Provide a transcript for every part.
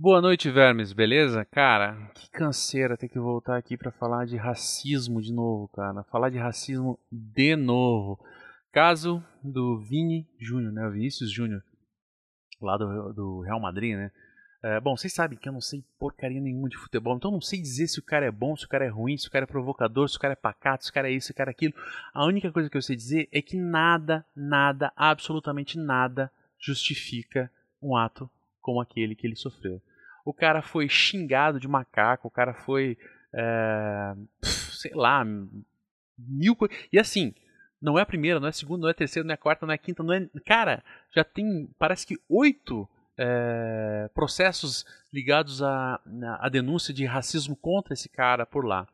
Boa noite, vermes, beleza? Cara, que canseira ter que voltar aqui para falar de racismo de novo, cara. Falar de racismo de novo. Caso do Vini Júnior, né? O Vinícius Júnior, lá do, do Real Madrid, né? É, bom, vocês sabem que eu não sei porcaria nenhuma de futebol, então não sei dizer se o cara é bom, se o cara é ruim, se o cara é provocador, se o cara é pacato, se o cara é isso, se o cara é aquilo. A única coisa que eu sei dizer é que nada, nada, absolutamente nada justifica um ato como aquele que ele sofreu. O cara foi xingado de macaco, o cara foi, é, sei lá, mil coisas. E assim, não é a primeira, não é a segunda, não é a terceira, não é a quarta, não é a quinta, não é. Cara, já tem, parece que oito é, processos ligados à, à denúncia de racismo contra esse cara por lá.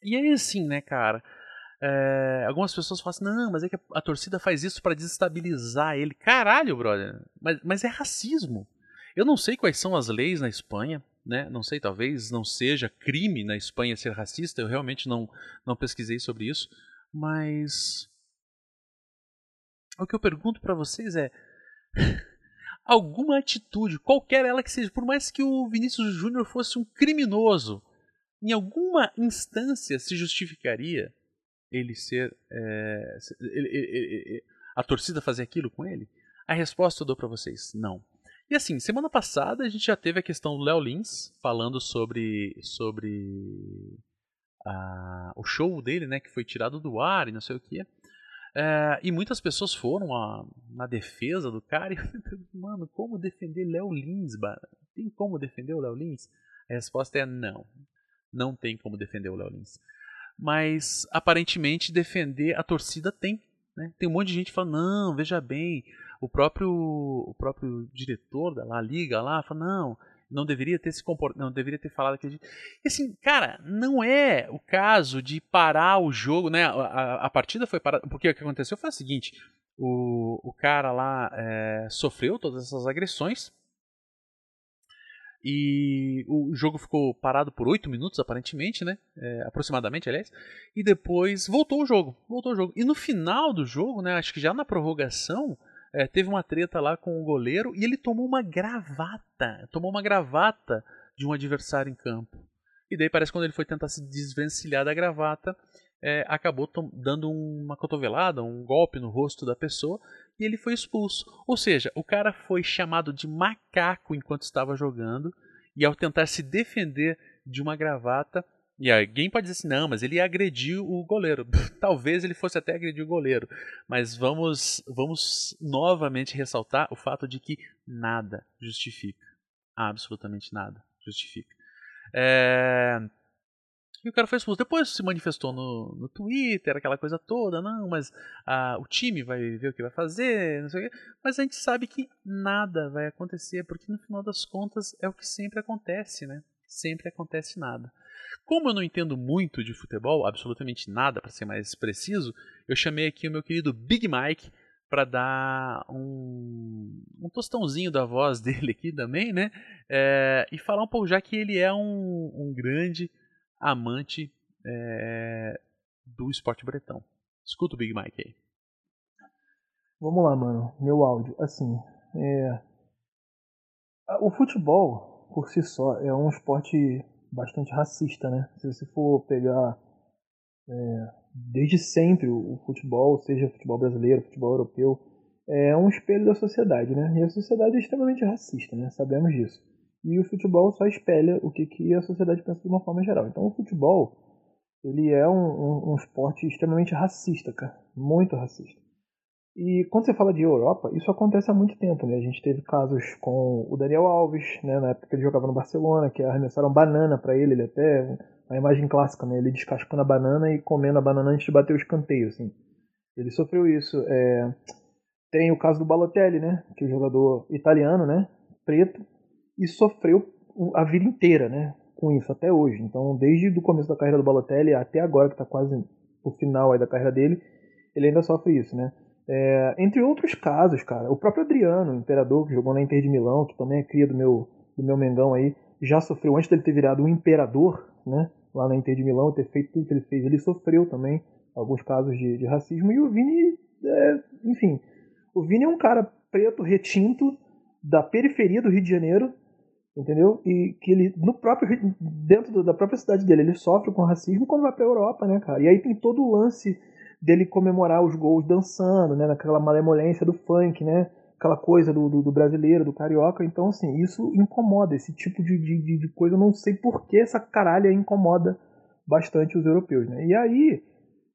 E aí, assim, né, cara? É, algumas pessoas falam assim, não, mas é que a, torcida faz isso para desestabilizar ele. Caralho, brother, mas, mas é racismo. Eu não sei quais são as leis na Espanha, né? Não sei, talvez não seja crime na Espanha ser racista, eu realmente não, não pesquisei sobre isso, mas o que eu pergunto para vocês é alguma atitude, qualquer ela que seja, por mais que o Vinícius Júnior fosse um criminoso, em alguma instância se justificaria ele ser. É, ele, ele, ele, a torcida fazer aquilo com ele? A resposta eu dou para vocês: não. E assim, semana passada a gente já teve a questão do Léo Lins falando sobre. sobre. Uh, o show dele, né? Que foi tirado do ar e não sei o que. É, e muitas pessoas foram a, na defesa do cara e mano, como defender Léo Lins? Tem como defender o Léo Lins? A resposta é não. Não tem como defender o Léo Lins. Mas aparentemente defender a torcida tem. Né? Tem um monte de gente falando, não, veja bem, o próprio, o próprio diretor da Liga lá fala, não, não deveria ter se comportado, não deveria ter falado aquele. E assim, cara, não é o caso de parar o jogo, né? A, a, a partida foi parada. Porque o que aconteceu foi o seguinte: o, o cara lá é, sofreu todas essas agressões. E o jogo ficou parado por 8 minutos, aparentemente, né? É, aproximadamente, aliás. E depois voltou o jogo. Voltou o jogo. E no final do jogo, né? Acho que já na prorrogação, é, teve uma treta lá com o goleiro e ele tomou uma gravata. Tomou uma gravata de um adversário em campo. E daí parece que quando ele foi tentar se desvencilhar da gravata, é, acabou dando uma cotovelada, um golpe no rosto da pessoa e ele foi expulso. Ou seja, o cara foi chamado de macaco enquanto estava jogando e ao tentar se defender de uma gravata, e alguém pode dizer assim, não, mas ele agrediu o goleiro. Talvez ele fosse até agredir o goleiro. Mas vamos, vamos novamente ressaltar o fato de que nada justifica. Absolutamente nada justifica. É... E o cara foi expulso. Depois se manifestou no, no Twitter, aquela coisa toda. Não, mas ah, o time vai ver o que vai fazer, não sei o quê. Mas a gente sabe que nada vai acontecer, porque no final das contas é o que sempre acontece, né? Sempre acontece nada. Como eu não entendo muito de futebol, absolutamente nada para ser mais preciso, eu chamei aqui o meu querido Big Mike para dar um, um tostãozinho da voz dele aqui também, né? É, e falar um pouco, já que ele é um, um grande amante é, do esporte bretão. Escuta o Big Mike aí. Vamos lá, mano. Meu áudio. Assim, é... o futebol, por si só, é um esporte bastante racista, né? Se você for pegar é, desde sempre o, futebol, seja futebol brasileiro, futebol europeu, é um espelho da sociedade, né? E a sociedade é extremamente racista, né? Sabemos disso. E o futebol só espelha o que, que a sociedade pensa de uma forma geral. Então o futebol, ele é um, um, um esporte extremamente racista, cara. Muito racista. E quando você fala de Europa, isso acontece há muito tempo, né? A gente teve casos com o Daniel Alves, né? Na época que ele jogava no Barcelona, que arremessaram banana para ele, ele até a imagem clássica, né? Ele descascando a banana e comendo a banana antes de bater o escanteio, assim. Ele sofreu isso. É... Tem o caso do Balotelli, né? Que é o jogador italiano, né? Preto e sofreu a vida inteira, né? Com isso até hoje. Então, desde o começo da carreira do Balotelli até agora que está quase no final aí da carreira dele, ele ainda sofre isso, né? É, entre outros casos, cara, o próprio Adriano, o imperador, que jogou na Inter de Milão, que também é cria do meu, do meu Mengão aí, já sofreu, antes dele ter virado um imperador, né, lá na Inter de Milão, ter feito tudo que ele fez, ele sofreu também alguns casos de, de racismo, e o Vini, é, enfim, o Vini é um cara preto, retinto, da periferia do Rio de Janeiro, entendeu? E que ele, no próprio, dentro da própria cidade dele, ele sofre com racismo quando vai pra Europa, né, cara? E aí tem todo o lance dele comemorar os gols dançando, né, naquela malemolência do funk, né? Aquela coisa do, do, do brasileiro, do carioca. Então, assim, isso incomoda, esse tipo de, de, de coisa. Eu não sei por que essa caralha incomoda bastante os europeus, né? E aí,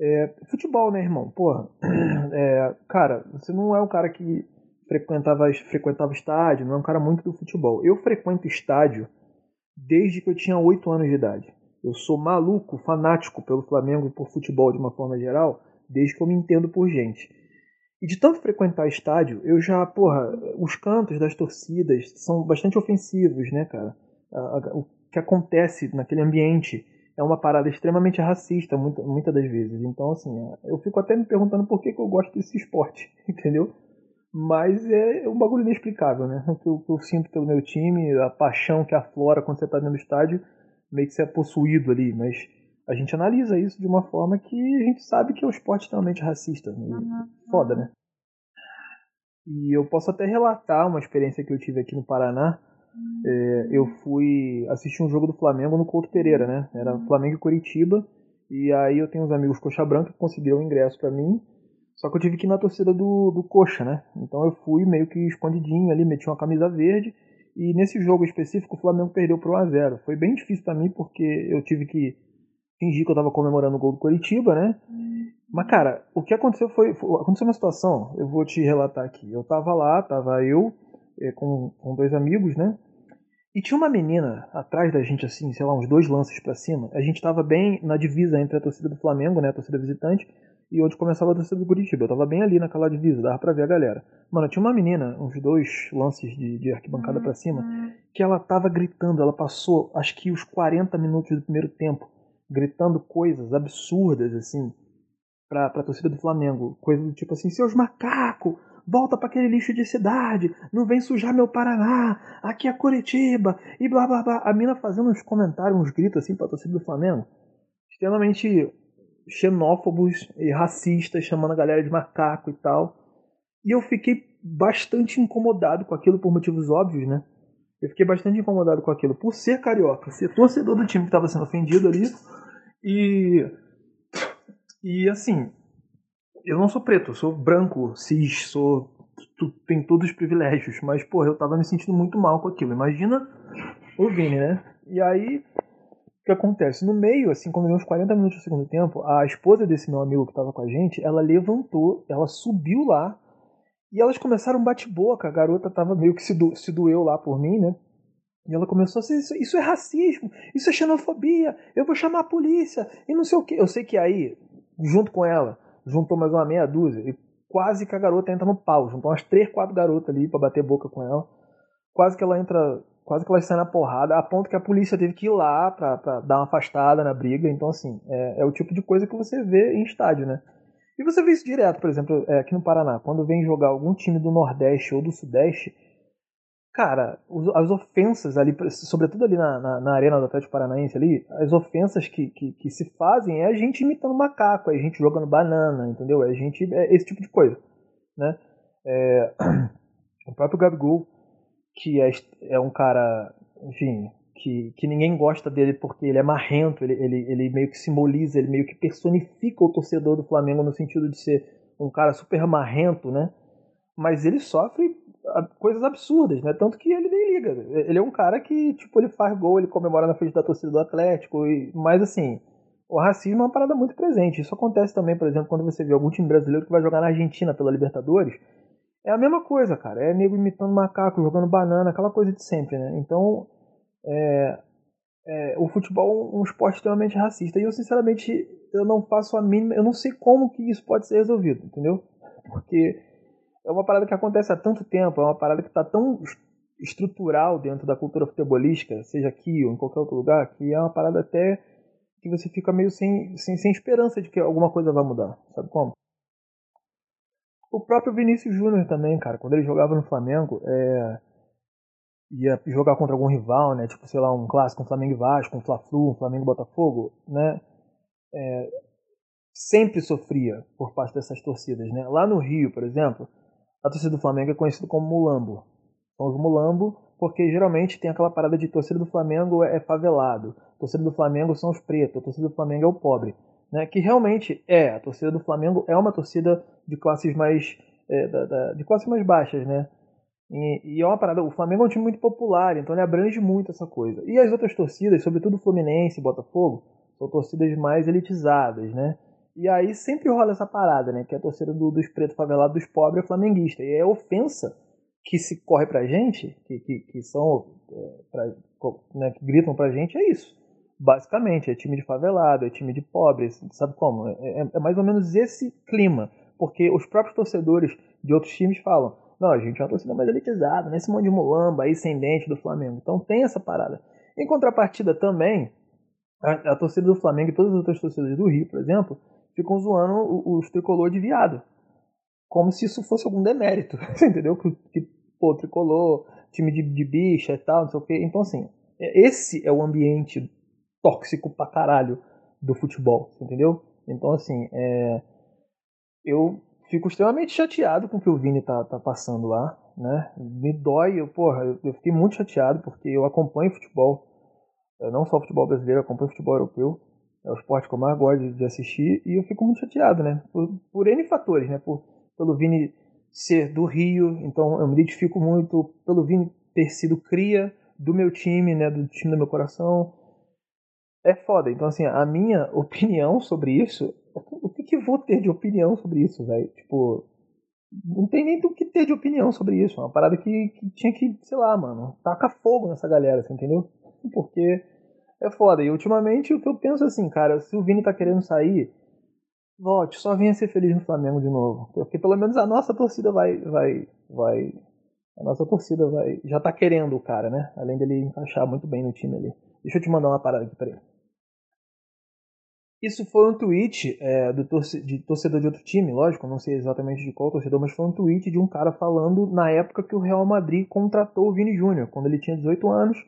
é, futebol, né, irmão? Porra, é, cara, você não é um cara que frequentava, frequentava estádio, não é um cara muito do futebol. Eu frequento estádio desde que eu tinha 8 anos de idade. Eu sou maluco, fanático pelo Flamengo e por futebol de uma forma geral, desde que eu me entendo por gente. E de tanto frequentar estádio, eu já, porra, os cantos das torcidas são bastante ofensivos, né, cara? O que acontece naquele ambiente é uma parada extremamente racista, muita, muitas das vezes. Então, assim, eu fico até me perguntando por que, que eu gosto desse esporte, entendeu? Mas é um bagulho inexplicável, né? O que eu, eu, sinto pelo meu time, a paixão que aflora quando você tá dentro do estádio, meio que você é possuído ali. Mas a gente analisa isso de uma forma que a gente sabe que é um esporte extremamente racista. Uhum. Foda, né? E eu posso até relatar uma experiência que eu tive aqui no Paraná, é, eu fui assistir um jogo do Flamengo no Couto Pereira, né? Era Flamengo e Curitiba. E aí eu tenho uns amigos coxa branca que conseguiram o ingresso para mim. Só que eu tive que ir na torcida do, do coxa, né? Então eu fui meio que escondidinho ali, meti uma camisa verde. E nesse jogo específico o Flamengo perdeu pro 1x0. Foi bem difícil para mim porque eu tive que fingir que eu tava comemorando o gol do Curitiba, né? Mas, cara, o que aconteceu foi, foi. Aconteceu uma situação, eu vou te relatar aqui. Eu tava lá, tava eu é, com, com dois amigos, né? E tinha uma menina atrás da gente, assim, sei lá, uns dois lances para cima. A gente tava bem na divisa entre a torcida do Flamengo, né, a torcida visitante, e onde começava a torcida do Curitiba. Eu tava bem ali naquela divisa, dava pra ver a galera. Mano, tinha uma menina, uns dois lances de, de arquibancada para cima, uhum. que ela tava gritando. Ela passou, acho que os 40 minutos do primeiro tempo, gritando coisas absurdas, assim, pra, pra torcida do Flamengo. Coisa do tipo assim, seus macacos, volta para aquele lixo de cidade, não vem sujar meu Paraná, aqui é Curitiba, e blá blá blá. A mina fazendo uns comentários, uns gritos assim pra torcida do Flamengo, extremamente xenófobos e racistas, chamando a galera de macaco e tal. E eu fiquei bastante incomodado com aquilo por motivos óbvios, né? Eu fiquei bastante incomodado com aquilo por ser carioca, ser torcedor do time que estava sendo ofendido ali. E. E assim, eu não sou preto, eu sou branco, cis, sou. Tu, tem todos os privilégios, mas, porra, eu tava me sentindo muito mal com aquilo. Imagina o Vini, né? E aí, que acontece? No meio, assim, quando deu uns 40 minutos do segundo tempo, a esposa desse meu amigo que tava com a gente, ela levantou, ela subiu lá, e elas começaram um bate-boca. A garota tava meio que se, do, se doeu lá por mim, né? E ela começou assim: isso, isso é racismo, isso é xenofobia, eu vou chamar a polícia, e não sei o que. Eu sei que aí, junto com ela, juntou mais uma meia dúzia e quase que a garota entra no pau. Juntou umas três, quatro garotas ali para bater boca com ela. Quase que ela entra, quase que ela sai na porrada, a ponto que a polícia teve que ir lá pra, pra dar uma afastada na briga. Então, assim, é, é, o tipo de coisa que você vê em estádio, né? E você vê isso direto, por exemplo, é, aqui no Paraná. Quando vem jogar algum time do Nordeste ou do Sudeste, cara, as ofensas ali, sobretudo ali na, na, na, arena do Atlético Paranaense ali, as ofensas que, que, que, se fazem é a gente imitando macaco, é a gente jogando banana, entendeu? É a gente, é esse tipo de coisa, né? É, o próprio Gabigol, que é, é um cara, enfim, que, que ninguém gosta dele porque ele é marrento, ele, ele, ele meio que simboliza, ele meio que personifica o torcedor do Flamengo no sentido de ser um cara super marrento, né? Mas ele sofre coisas absurdas, né? Tanto que ele nem liga. Ele é um cara que, tipo, ele faz gol, ele comemora na frente da torcida do Atlético, e, mas assim, o racismo é uma parada muito presente. Isso acontece também, por exemplo, quando você vê algum time brasileiro que vai jogar na Argentina pela Libertadores. É a mesma coisa, cara. É nego imitando macaco, jogando banana, aquela coisa de sempre, né? Então, é, é, o futebol é um esporte extremamente racista. E eu, sinceramente, eu não faço a mínima. Eu não sei como que isso pode ser resolvido, entendeu? Porque é uma parada que acontece há tanto tempo, é uma parada que está tão estrutural dentro da cultura futebolística, seja aqui ou em qualquer outro lugar, que é uma parada até que você fica meio sem, sem, sem esperança de que alguma coisa vai mudar. Sabe como? O próprio Vinícius Júnior também, cara, quando ele jogava no Flamengo, é, ia jogar contra algum rival, né? Tipo, sei lá, um clássico, um Flamengo e Vasco, um Fla-Flu, um Flamengo e Botafogo, né? É, sempre sofria por parte dessas torcidas, né? Lá no Rio, por exemplo, a torcida do Flamengo é conhecida como Mulambo. São os Mulambo porque geralmente tem aquela parada de torcida do Flamengo é favelado, torcida do Flamengo são os pretos, torcida do Flamengo é o pobre. Né? Que realmente é, a torcida do Flamengo é uma torcida de classes mais. É, da, da, de classes mais baixas, né? E, e, é uma parada. O Flamengo é um time muito popular, então ele abrange muito essa coisa. E as outras torcidas, sobretudo Fluminense e Botafogo, são torcidas mais elitizadas, né? E aí sempre rola essa parada, né? Que a torcida do, dos pretos favelados, dos pobres, é flamenguista. E é ofensa que se corre pra gente, que, que, que são. É, pra, né, que gritam pra gente, é isso. Basicamente, é time de favelado, é time de pobres, sabe como? É, é, é mais ou menos esse clima. Porque os próprios torcedores de outros times falam: não, a gente é uma torcida mais elitizada, nesse monte de mulamba aí sem dente do Flamengo. Então tem essa parada. Em contrapartida também, a, a torcida do Flamengo e todas as outras torcidas do Rio, por exemplo, ficam zoando os tricolor de viado. Como se isso fosse algum demérito, entendeu? Que, que pô, tricolor, time de, de bicha e tal, não sei o quê. Então, assim, é, esse é o ambiente tóxico pra caralho do futebol, entendeu? Então, assim, é, eu fico extremamente chateado com o que o Vini tá, tá passando lá, né? Me dói, eu, porra, eu, fiquei muito chateado porque eu acompanho futebol, não só futebol brasileiro, eu acompanho futebol europeu é o esporte que eu mais gosto de assistir e eu fico muito chateado, né? Por, por N fatores, né? Por, pelo Vini ser do Rio, então eu me identifico muito pelo Vini ter sido cria do meu time, né? Do time do meu coração. É foda. Então, assim, a minha opinião sobre isso. Que, vou ter de opinião sobre isso, velho? Tipo, não tem nem do que ter de opinião sobre isso. É uma parada que, que tinha que, sei lá, mano, taca fogo nessa galera, você entendeu? Porque é foda. E ultimamente o que eu penso assim, cara, se o Vini tá querendo sair, volte, só venha ser feliz no Flamengo de novo. Porque pelo menos a nossa torcida vai. vai, vai a nossa torcida vai. Já tá querendo o cara, né? Além dele encaixar muito bem no time ali. Deixa eu te mandar uma parada aqui, peraí. Isso foi um tweet é, do torce de torcedor de outro time, lógico, não sei exatamente de qual torcedor, mas foi um tweet de um cara falando na época que o Real Madrid contratou o Vini Júnior, quando ele tinha 18 anos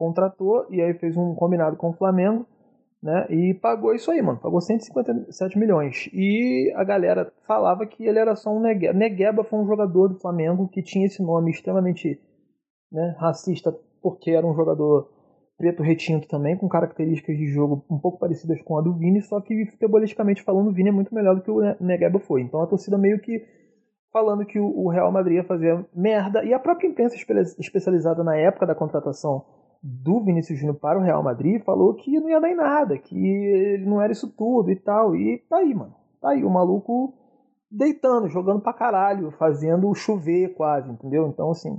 contratou e aí fez um combinado com o Flamengo, né? E pagou isso aí, mano. Pagou 157 milhões. E a galera falava que ele era só um Negueba. Negueba foi um jogador do Flamengo que tinha esse nome extremamente né, racista, porque era um jogador preto retinto também, com características de jogo um pouco parecidas com a do Vini, só que futebolisticamente falando, o Vini é muito melhor do que o Negueba foi. Então a torcida meio que falando que o Real Madrid ia fazer merda, e a própria imprensa especializada na época da contratação do Vinícius Júnior para o Real Madrid falou que não ia dar em nada, que ele não era isso tudo e tal. E tá aí, mano. Tá aí, o maluco deitando, jogando pra caralho, fazendo chover quase, entendeu? Então, assim,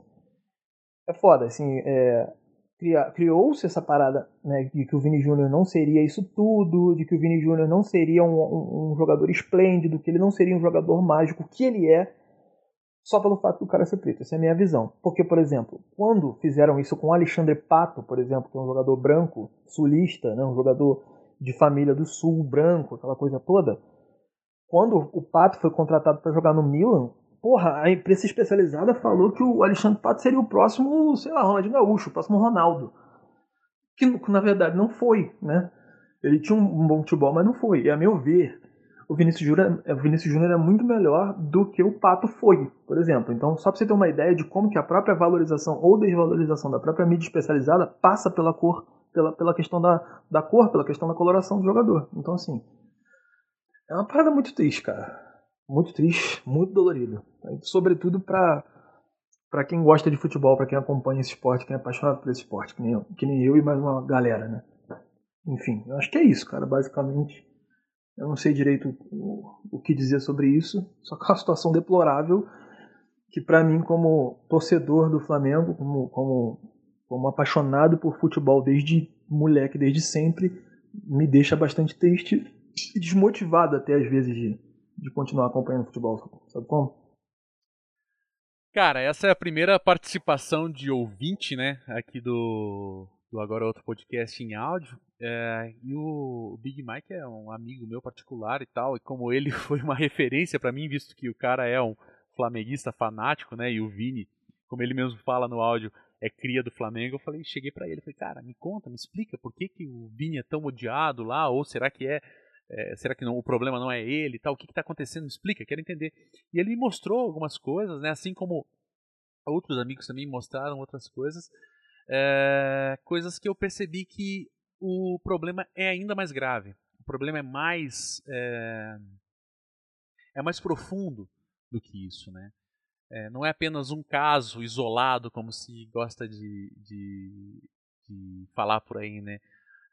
é foda, assim, é, criou-se essa parada, né, de que o Vini Júnior não seria isso tudo, de que o Vini Júnior não seria um, um, um jogador esplêndido, que ele não seria um jogador mágico, que ele é, só pelo fato do cara ser preto. Essa é a minha visão. Porque, por exemplo, quando fizeram isso com Alexandre Pato, por exemplo, que é um jogador branco, sulista, né, um jogador de família do sul, branco, aquela coisa toda, quando o Pato foi contratado para jogar no Milan, porra, a imprensa especializada falou que o Alexandre Pato seria o próximo, sei lá, Ronaldinho Gaúcho, o próximo Ronaldo. Que na verdade não foi, né? Ele tinha um bom futebol, mas não foi. E a meu ver, o Vinícius Júnior, o Vinícius Júnior é muito melhor do que o Pato foi, por exemplo. Então, só para você ter uma ideia de como que a própria valorização ou desvalorização da própria mídia especializada passa pela cor, pela, pela questão da, da cor, pela questão da coloração do jogador. Então, assim, é uma parada muito triste, cara. Muito triste, muito dolorido. Sobretudo para para quem gosta de futebol, para quem acompanha esse esporte, quem é apaixonado por esse esporte, que nem, eu, que nem eu e mais uma galera, né? Enfim, eu acho que é isso, cara, basicamente. Eu não sei direito o, o que dizer sobre isso, só que é uma situação deplorável que para mim como torcedor do Flamengo, como, como, como apaixonado por futebol desde moleque, desde sempre, me deixa bastante triste e desmotivado até às vezes de, de continuar acompanhando futebol. Sabe como? Cara, essa é a primeira participação de ouvinte, né, aqui do, do Agora Outro Podcast em áudio. É, e o Big Mike é um amigo meu particular e tal, e como ele foi uma referência para mim, visto que o cara é um flamenguista fanático, né? E o Vini, como ele mesmo fala no áudio, é cria do Flamengo. Eu falei, cheguei para ele, falei, cara, me conta, me explica por que, que o Vini é tão odiado lá, ou será que é, é será que não, o problema não é ele tal? O que está acontecendo? Explica, quero entender. E ele mostrou algumas coisas, né? Assim como outros amigos também mostraram outras coisas, é, coisas que eu percebi que o problema é ainda mais grave. O problema é mais é, é mais profundo do que isso, né? É, não é apenas um caso isolado, como se gosta de, de, de falar por aí, né?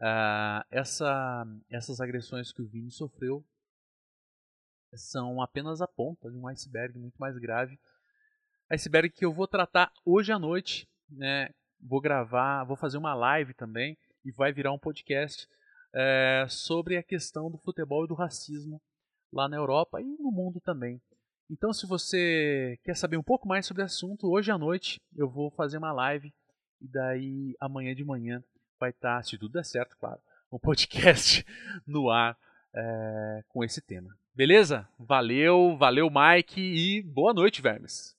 Uh, essa, essas agressões que o Vini sofreu são apenas a ponta de um iceberg muito mais grave. Iceberg que eu vou tratar hoje à noite, né? Vou gravar, vou fazer uma live também e vai virar um podcast é, sobre a questão do futebol e do racismo lá na Europa e no mundo também. Então, se você quer saber um pouco mais sobre o assunto, hoje à noite eu vou fazer uma live e daí amanhã de manhã vai estar, se tudo der certo, claro, um podcast no ar é, com esse tema. Beleza? Valeu, valeu Mike e boa noite, vermes.